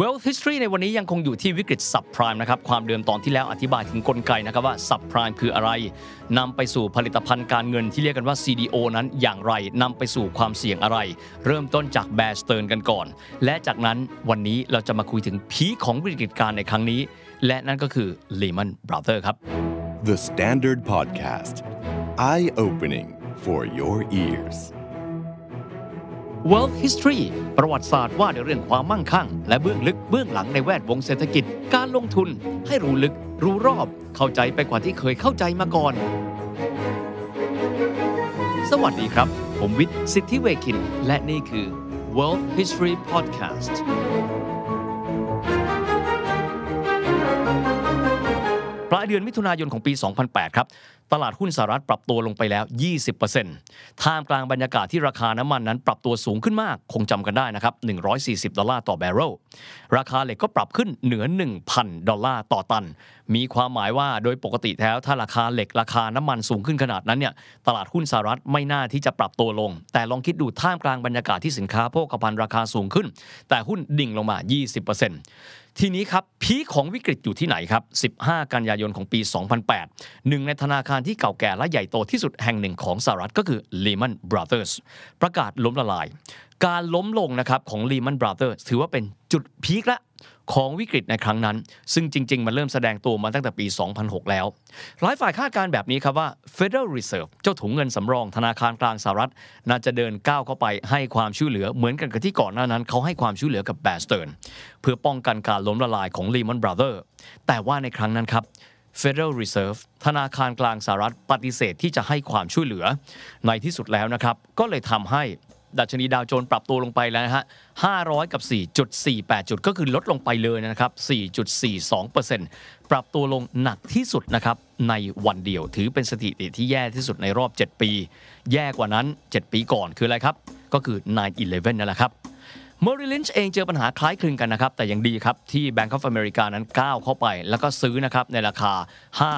Wealth History ในวันนี้ยังคงอยู่ที่วิกฤต subprime นะครับ ความเดิมตอนที่แล้วอธิบายถึงกลไกนะครับว่า subprime คืออะไรนำไปสู่ผลิตภัณฑ์การเงินที่เรียกกันว่า CDO นั้นอย่างไรนำไปสู่ความเสี่ยงอะไร เริ่มต้นจาก Bear Stearns กันก่อน และจากนั้นวันนี้เราจะมาคุยถึงพีของวิกฤตการณ์ในครั้งนี้ และนั่นก็คือ Lehman Brothers ครับ The Standard Podcast. Eye opening for your ears. Wealth History ประวัติศาสตร์ว่าด้วยเรื่องความมั่งคั่ง และเบื้องลึกเบื้องหลังในแวดวงเศรษฐกิจ การลงทุน ให้รู้ลึก รู้รอบ เข้าใจไปกว่าที่เคยเข้าใจมาก่อน สวัสดีครับ ผมวิทย์ สิทธิเวคิน และนี่คือ Wealth History Podcast ปลายเดือนมิถุนายนของปี 2008 ครับ ตลาดหุ้นสหรัฐปรับตัวลงไปแล้ว 20%ท่ามกลางบรรยากาศที่ราคาน้ำมันนั้นปรับตัวสูงขึ้นมาก คงจำกันได้นะครับ 140 ดอลลาร์ต่อแบเรล ราคาเหล็กก็ปรับขึ้นเหนือ 1,000 ดอลลาร์ต่อตัน มีความหมายว่าโดยปกติแล้วถ้าราคาเหล็กราคาน้ำมันสูงขึ้นขนาดนั้นเนี่ย ตลาดหุ้นสหรัฐไม่น่าที่จะปรับตัวลง แต่ลองคิดดูท่ามกลางบรรยากาศที่สินค้าโภคภัณฑ์ราคาสูงขึ้น แต่หุ้นดิ่งลงมา 20% ทีนี้ครับพีคของวิกฤตอยู่ที่ไหนครับ 15 กันยายนของปี 2008 หนึ่งในธนาคารที่เก่าแก่และใหญ่โตที่สุดแห่งหนึ่งของสหรัฐก็คือ Lehman Brothers ประกาศล้มละลาย การล้มลงนะครับของ Lehman Brothers ถือว่าเป็นจุดพีคละ ของวิกฤตในครั้งนั้น ซึ่งจริง ๆ มันเริ่มแสดงตัวมาตั้งแต่ปี 2006 แล้ว หลายฝ่ายคาดการณ์แบบนี้ครับว่า Federal Reserve เจ้าถุงเงินสำรองธนาคารกลางสหรัฐ น่าจะเดินก้าวเข้าไปให้ความช่วยเหลือเหมือนกันกับที่ก่อนหน้านั้น เขาให้ความช่วยเหลือกับ Bear Stearns เพื่อป้องกันการล้มละลายของ Lehman Brothers แต่ว่าในครั้งนั้นครับ Federal Reserve ธนาคารกลางสหรัฐปฏิเสธที่จะให้ความช่วยเหลือ ในที่สุดแล้วนะครับ ก็เลยทำให้ ดัชนีดาวโจนส์ปรับตัวลงไปแล้วนะฮะ 500 กับ 4.48 จุด ก็คือลดลงไปเลยนะครับ 4.42%ปรับตัวลงหนักที่สุดนะครับในวันเดียว ถือเป็นสถิติที่แย่ที่สุดในรอบ 7 ปี แย่กว่านั้น 7 ปีก่อนคืออะไรครับ ก็คือ 9-11 นั่นแหละครับ เมอริลินช์เองเจอปัญหาคล้ายคลึงกันนะครับ แต่ยังดีครับที่ Bank of America นั้นก้าวเข้าไป แล้วก็ซื้อนะครับในราคา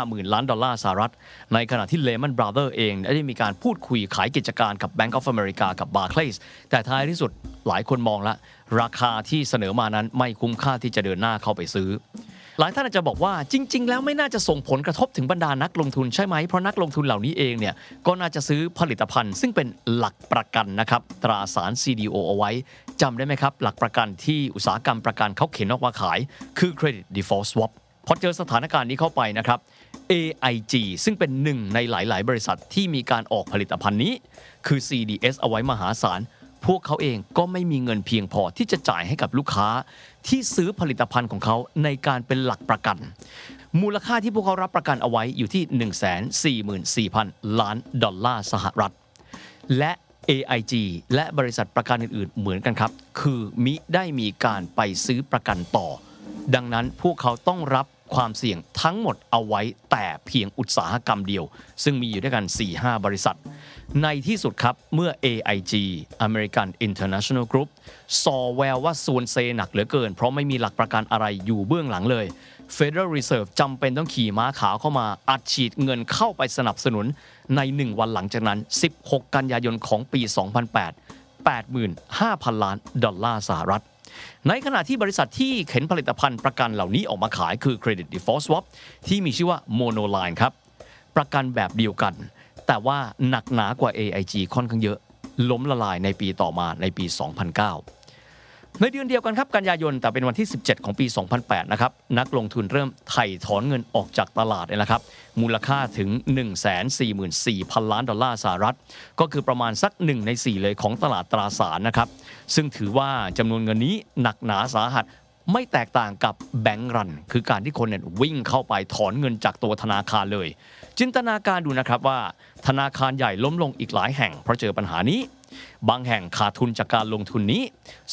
50,000 ล้านดอลลาร์สหรัฐ ในขณะที่ Lehman Brothers เอง ได้มีการพูดคุยขายกิจการกับ Bank of America กับ Barclays แต่ท้ายที่สุดหลายคนมองละ ราคาที่เสนอมานั้นไม่คุ้มค่าที่จะเดินหน้าเข้าไปซื้อหลายท่านอาจจะบอกว่าจริง ๆ แล้วไม่น่าจะส่งผลกระทบถึงบรรดานักลงทุนใช่ไหม เพราะนักลงทุนเหล่านี้เองเนี่ยก็น่าจะซื้อผลิตภัณฑ์ ซึ่งเป็นหลักประกันนะครับตราสาร CDO เอาไว้ จำได้ไหมครับ หลักประกันที่อุตสาหกรรมประกันเขาเข็นออกมาขาย คือ Credit Default Swap พอเจอสถานการณ์นี้เข้าไปนะครับ AIG ซึ่งเป็นหนึ่งในหลาย ๆ บริษัทที่มีการออกผลิตภัณฑ์นี้ คือ CDS เอาไว้มหาศาล พวกเขาเองก็ไม่มีเงินเพียงพอที่จะจ่ายให้กับลูกค้า ที่ซื้อผลิตภัณฑ์ของเขาในการเป็นหลักประกัน มูลค่าที่พวกเขารับประกันเอาไว้อยู่ที่ 144,000 ล้านดอลลาร์สหรัฐ และ AIG และบริษัทประกันอื่นๆ เหมือนกันครับ คือมิได้มีการไปซื้อประกันต่อ ดังนั้นพวกเขาต้องรับความเสี่ยงทั้งหมดเอาไว้แต่เพียงอุตสาหกรรมเดียว ซึ่งมีอยู่ด้วยกัน 4-5 บริษัท ในที่สุดครับเมื่อ AIG American International Group สอแววว่าส่วนเซหนักเหลือเกิน เพราะไม่มีหลักประกันอะไรอยู่เบื้องหลังเลย Federal Reserve จำเป็นต้องขี่ม้าขาวเข้ามาอัดฉีดเงินเข้าไปสนับสนุนใน 1 วันหลังจากนั้น 16 กันยายนของปี 2008 85,000 ล้านดอลลาร์สหรัฐ ในขณะที่บริษัทที่เข็นผลิตภัณฑ์ประกันเหล่านี้ออกมาขายคือ Credit Default Swap ที่มีชื่อว่า Monoline ครับ ประกันแบบเดียวกัน แต่ว่าหนักหนากว่า AIG ค่อนข้างเยอะ ล้มละลายในปีต่อมาในปี 2009 ในเดือนเดียวกันครับกันยายนแต่เป็นวันที่ 17 ของปี 2008 นะครับนักลงทุนเริ่มไถ่ถอนเงินออกจากตลาดเลยนะครับมูลค่าถึง 144,000 ล้านดอลลาร์สหรัฐ ก็คือประมาณสัก 1 ใน 4 เลยของตลาดตราสารนะครับซึ่งถือว่าจำนวนเงินนี้หนักหนาสาหัสไม่แตกต่างกับแบงก์รัน คือการที่คนเนี่ยวิ่งเข้าไปถอนเงินจากตัวธนาคารเลย จินตนาการดูนะครับว่า ธนาคารใหญ่ล้มลงอีกหลายแห่งเพราะเจอปัญหานี้ บางแห่งขาดทุนจากการลงทุนนี้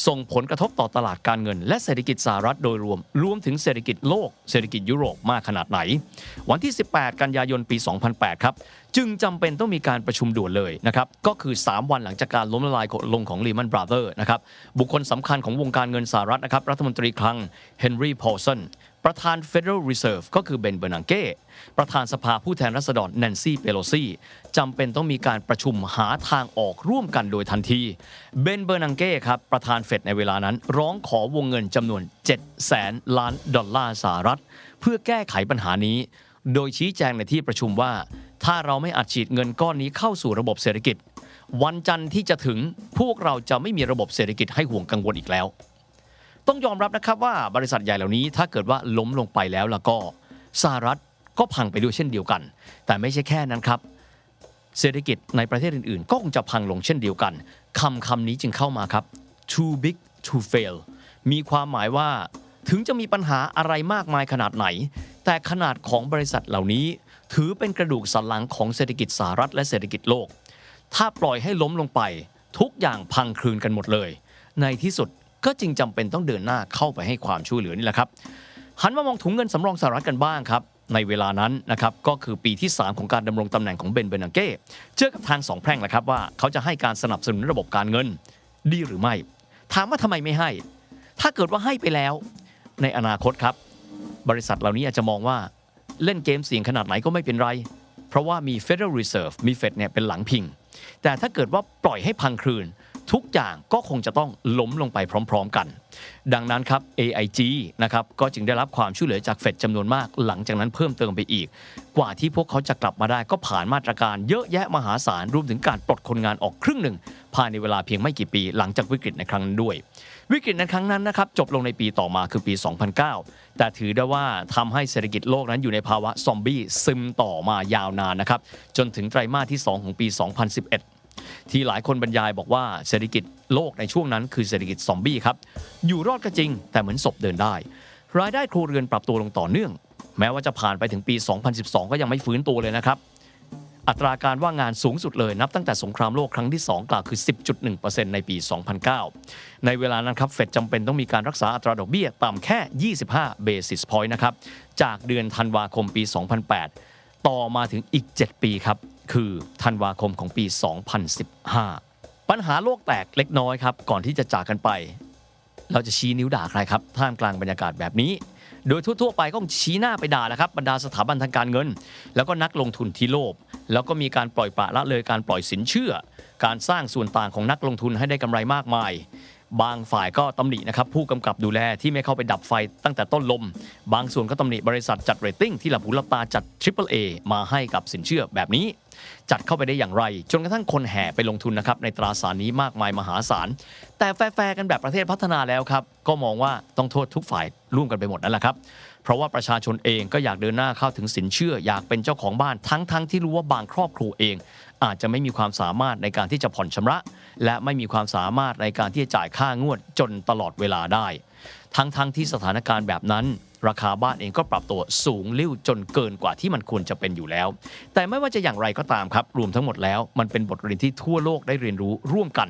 ส่งผลกระทบต่อตลาดการเงิน และเศรษฐกิจสหรัฐโดยรวม รวมถึงเศรษฐกิจโลก เศรษฐกิจยุโรปมากขนาดไหน วันที่ 18 กันยายนปี 2008 ครับ จึงจำเป็นต้องมีการประชุมด่วนเลยนะครับ ก็คือ 3 วันหลังจากการล้มละลายลงของ Lehman Brothers นะครับ บุคคลสำคัญของวงการเงินสหรัฐนะครับ รัฐมนตรีคลังเฮนรี่พอลสัน ประธาน Federal Reserve ก็คือเบนเบอร์นังเก้ประธานสภาผู้แทนราษฎรแนนซี่เปโลซีจำเป็นต้องมีการประชุมหาทางออกร่วมกันโดยทันทีเบนเบอร์นันเก้ครับประธานเฟดในเวลานั้น ร้องขอวงเงินจำนวน7แสนล้านดอลลาร์สหรัฐ เพื่อแก้ไขปัญหานี้ โดยชี้แจงในที่ประชุมว่า ถ้าเราไม่อัดฉีดเงินก้อนนี้เข้าสู่ระบบเศรษฐกิจ วันจันทร์ที่จะถึงพวกเราจะไม่มีระบบเศรษฐกิจให้ห่วงกังวลอีกแล้ว ต้องยอมรับนะครับว่าบริษัทใหญ่เหล่านี้ถ้าเกิดว่าล้มลงไปแล้วล้วก็สหรัฐก็พังไปด้วยเช่นเดียวกัน แต่ไม่ใช่แค่นั้นครับ เศรษฐกิจในประเทศอื่นๆ ก็คงจะพังลงเช่นเดียวกันคำคำนี้จึงเข้ามาครับ too big to fail มีความหมายว่าถึงจะมีปัญหาอะไรมากมายขนาดไหน แต่ขนาดของบริษัทเหล่านี้ ถือเป็นกระดูกสันหลังของเศรษฐกิจสหรัฐและเศรษฐกิจโลก ถ้าปล่อยให้ล้มลงไป ทุกอย่างพังคลืนกันหมดเลย ในที่สุด ก็จึงจำเป็นต้องเดินหน้าเข้าไปให้ความช่วยเหลือนี่แหละครับหันมามองถุงเงินสำรองสหรัฐกันบ้างครับในเวลานั้นนะครับก็คือปีที่ 3 ของการดำรงตำแหน่งของเบนเบนังเก้เจอกับทางสองแพร่งแหละครับว่าเขาจะให้การสนับสนุนระบบการเงินดีหรือไม่ ถามว่าทำไมไม่ให้ ถ้าเกิดว่าให้ไปแล้ว ในอนาคตครับ บริษัทเหล่านี้อาจจะมองว่าเล่นเกมเสี่ยงขนาดไหนก็ไม่เป็นไร เพราะว่ามี Federal Reserve มีเฟดเนี่ยเป็นหลังพิง แต่ถ้าเกิดว่าปล่อยให้พังคลืน ทุกอย่างก็คงจะต้องล้มลงไปพร้อม ๆ กัน ดังนั้นครับ AIG นะครับก็จึงได้รับความช่วยเหลือจากเฟดจำนวนมาก หลังจากนั้นเพิ่มเติมไปอีก กว่าที่พวกเขาจะกลับมาได้ก็ผ่านมาตรการเยอะแยะมหาศาลรวมถึงการปลดคนงานออกครึ่งหนึ่ง ภายในเวลาเพียงไม่กี่ปี หลังจากวิกฤตในครั้งนั้นด้วย วิกฤตในครั้งนั้นนะครับจบลงในปีต่อมาคือปี 2009 แต่ถือได้ว่าทำให้เศรษฐกิจโลกนั้นอยู่ในภาวะซอมบี้ซึมต่อมายาวนานนะครับจนถึงไตรมาสที่ 2 ของปี 2011 ที่หลายคนบรรยายบอกว่าเศรษฐกิจโลกในช่วงนั้นคือเศรษฐกิจซอมบี้ครับ อยู่รอดก็จริง แต่เหมือนศพเดินได้ รายได้ครัวเรือนปรับตัวลงต่อเนื่อง แม้ว่าจะผ่านไปถึงปี 2012 ก็ยังไม่ฟื้นตัวเลยนะครับ อัตราการว่างงานสูงสุดเลยนับตั้งแต่สงครามโลกครั้งที่ 2 กล่าวคือ 10.1%ในปี 2009 ในเวลานั้นครับเฟดจำเป็นต้องมีการรักษาอัตราดอกเบี้ยต่ำแค่ 25 basis point นะครับ จากเดือนธันวาคมปี 2008 ต่อมาถึงอีก 7 ปีครับ คือธันวาคมของปี 2015 ปัญหาโลกแตกเล็กน้อยครับก่อนที่จะจากกันไป เราจะชี้นิ้วด่าใครครับท่ามกลางบรรยากาศแบบนี้ โดยทั่วๆไปก็ชี้หน้าไปด่าแหละครับบรรดาสถาบันทางการเงิน แล้วก็นักลงทุนที่โลภแล้วก็มีการปล่อยปละละเลยการปล่อยสินเชื่อ การสร้างส่วนต่างของนักลงทุนให้ได้กำไรมากมาย บางฝ่ายก็ตำหนินะครับผู้กำกับดูแลที่ไม่เข้าไปดับไฟตั้งแต่ต้นลม บางส่วนก็ตำหนิบริษัทจัดเรตติ้งที่หลับหูหลับตาจัด Triple A มาให้กับสินเชื่อแบบนี้ จัดเข้าไปได้อย่างไร จนกระทั่งคนแห่ไปลงทุนนะครับในตราสารนี้มากมายมหาศาล แต่แฟร์กันแบบประเทศพัฒนาแล้วครับก็มองว่าต้องโทษทุกฝ่ายร่วมกันไปหมดนั่นแหละครับ เพราะว่าประชาชนเองก็อยากเดินหน้าเข้าถึงสินเชื่อ อยากเป็นเจ้าของบ้านทั้งๆที่รู้ว่าบางครอบครัวเอง อาจจะไม่มีความสามารถในการที่จะผ่อนชำระ และไม่มีความสามารถในการที่จะจ่ายค่างวดจนตลอดเวลาได้ ทั้งๆทที่สถานการณ์แบบนั้น ราคาบ้านเองก็ปรับตัวสูงลิ่วจนเกินกว่าที่มันควรจะเป็นอยู่แล้ว แต่ไม่ว่าจะอย่างไรก็ตามครับรวมทั้งหมดแล้ว มันเป็นบทเรียนที่ทั่วโลกได้เรียนรู้ร่วมกัน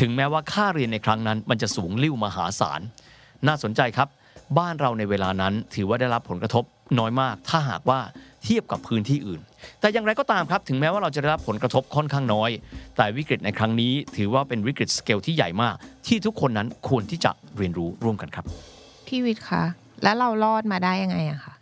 ถึงแม้ว่าค่าเรียนในครั้งนั้น มันจะสูงลิ่วมหาศาลน่าสนใจครับ บ้านเราในเวลานั้นถือว่าได้รับผลกระทบน้อยมาก ถ้าหากว่าเทียบกับพื้นที่อื่น แต่อย่างไรก็ตามครับ ถึงแม้ว่าเราจะได้รับผลกระทบค่อนข้างน้อย แต่วิกฤตในครั้งนี้ ถือว่าเป็นวิกฤตสเกลที่ใหญ่มาก ที่ทุกคนนั้นควรที่จะเรียนรู้ร่วมกันครับพี่วิทย์คะแล้วเรารอดมาได้ยังไงอะคะ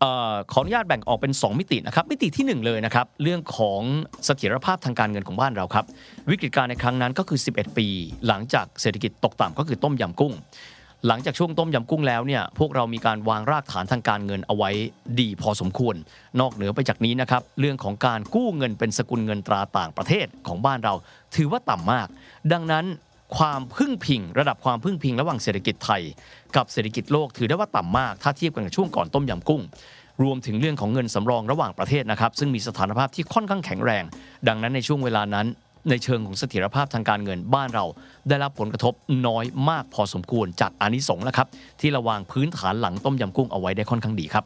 เอ่อขออนุญาตแบ่งออกเป็น 2 มิตินะครับมิติที่ 1 เลยนะครับเรื่องของเสถียรภาพทางการเงินของบ้านเราครับวิกฤตการณ์ในครั้งนั้นก็คือ 11 ปี หลังจากเศรษฐกิจตกต่ำก็คือต้มยำกุ้ง หลังจากช่วงต้มยำกุ้งแล้วเนี่ยพวกเรามีการวางรากฐานทางการเงินเอาไว้ดีพอสมควร นอกเหนือไปจากนี้นะครับเรื่องของการกู้เงินเป็นสกุลเงินตราต่างประเทศของบ้านเรา ถือว่าต่ำมาก ดังนั้นความพึ่งพิง ระดับความพึ่งพิงระหว่างเศรษฐกิจไทย กับเศรษฐกิจโลกถือได้ว่าต่ำมาก ถ้าเทียบกันกับช่วงก่อนต้มยำกุ้ง รวมถึงเรื่องของเงินสำรองระหว่างประเทศนะครับซึ่งมีสถานภาพที่ค่อนข้างแข็งแรง ดังนั้นในช่วงเวลานั้น ในเชิงของเสถียรภาพทางการเงินบ้านเรา ได้รับผลกระทบน้อยมากพอสมควรจากอานิสงส์นะครับที่ระวางพื้นฐานหลังต้มยำกุ้งเอาไว้ได้ค่อนข้างดีครับ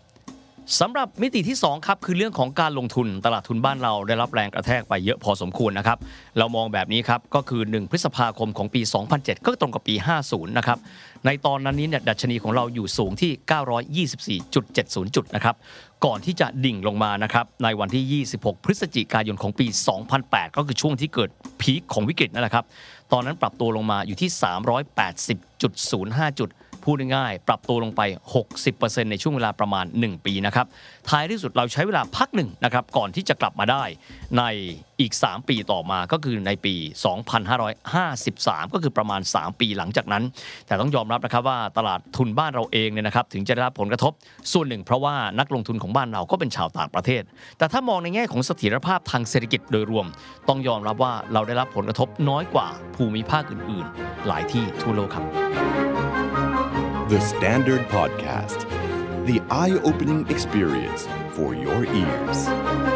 สำหรับมิติที่2ครับคือเรื่องของการลงทุนตลาดทุนบ้านเราได้รับแรงกระแทกไปเยอะพอสมควรนะครับเรามองแบบนี้ครับก็คือ 1 พฤษภาคมของปี 2007 ก็ตรงกับปี 50 นะครับในตอนนั้นนี้เนี่ยดัชนีของเราอยู่สูงที่ 924.70 จุดนะครับก่อนที่จะดิ่งลงมานะครับในวันที่ 26 พฤศจิกายนของปี 2008 ก็คือช่วงที่เกิดพีคของวิกฤตนั่นแหละครับตอนนั้นปรับตัวลงมาอยู่ที่ 380.05 จุด พูดง่ายๆ ปรับตัวลงไป 60%ในช่วงเวลาประมาณ 1 ปีนะครับ ท้ายที่สุดเราใช้เวลาพักหนึ่งนะครับ ก่อนที่จะกลับมาได้ในอีก 3 ปีต่อมาก็คือในปี 2553 ก็คือประมาณ 3 ปีหลังจากนั้น แต่ต้องยอมรับนะครับว่าตลาดทุนบ้านเราเองเนี่ยนะครับ ถึงจะได้รับผลกระทบส่วนหนึ่ง เพราะว่านักลงทุนของบ้านเราก็เป็นชาวต่างประเทศ แต่ถ้ามองในแง่ของเสถียรภาพทางเศรษฐกิจโดยรวม ต้องยอมรับว่าเราได้รับผลกระทบน้อยกว่าภูมิภาคอื่น ๆ หลายที่ทั่วโลกครับ The Standard Podcast, the eye opening experience for your ears.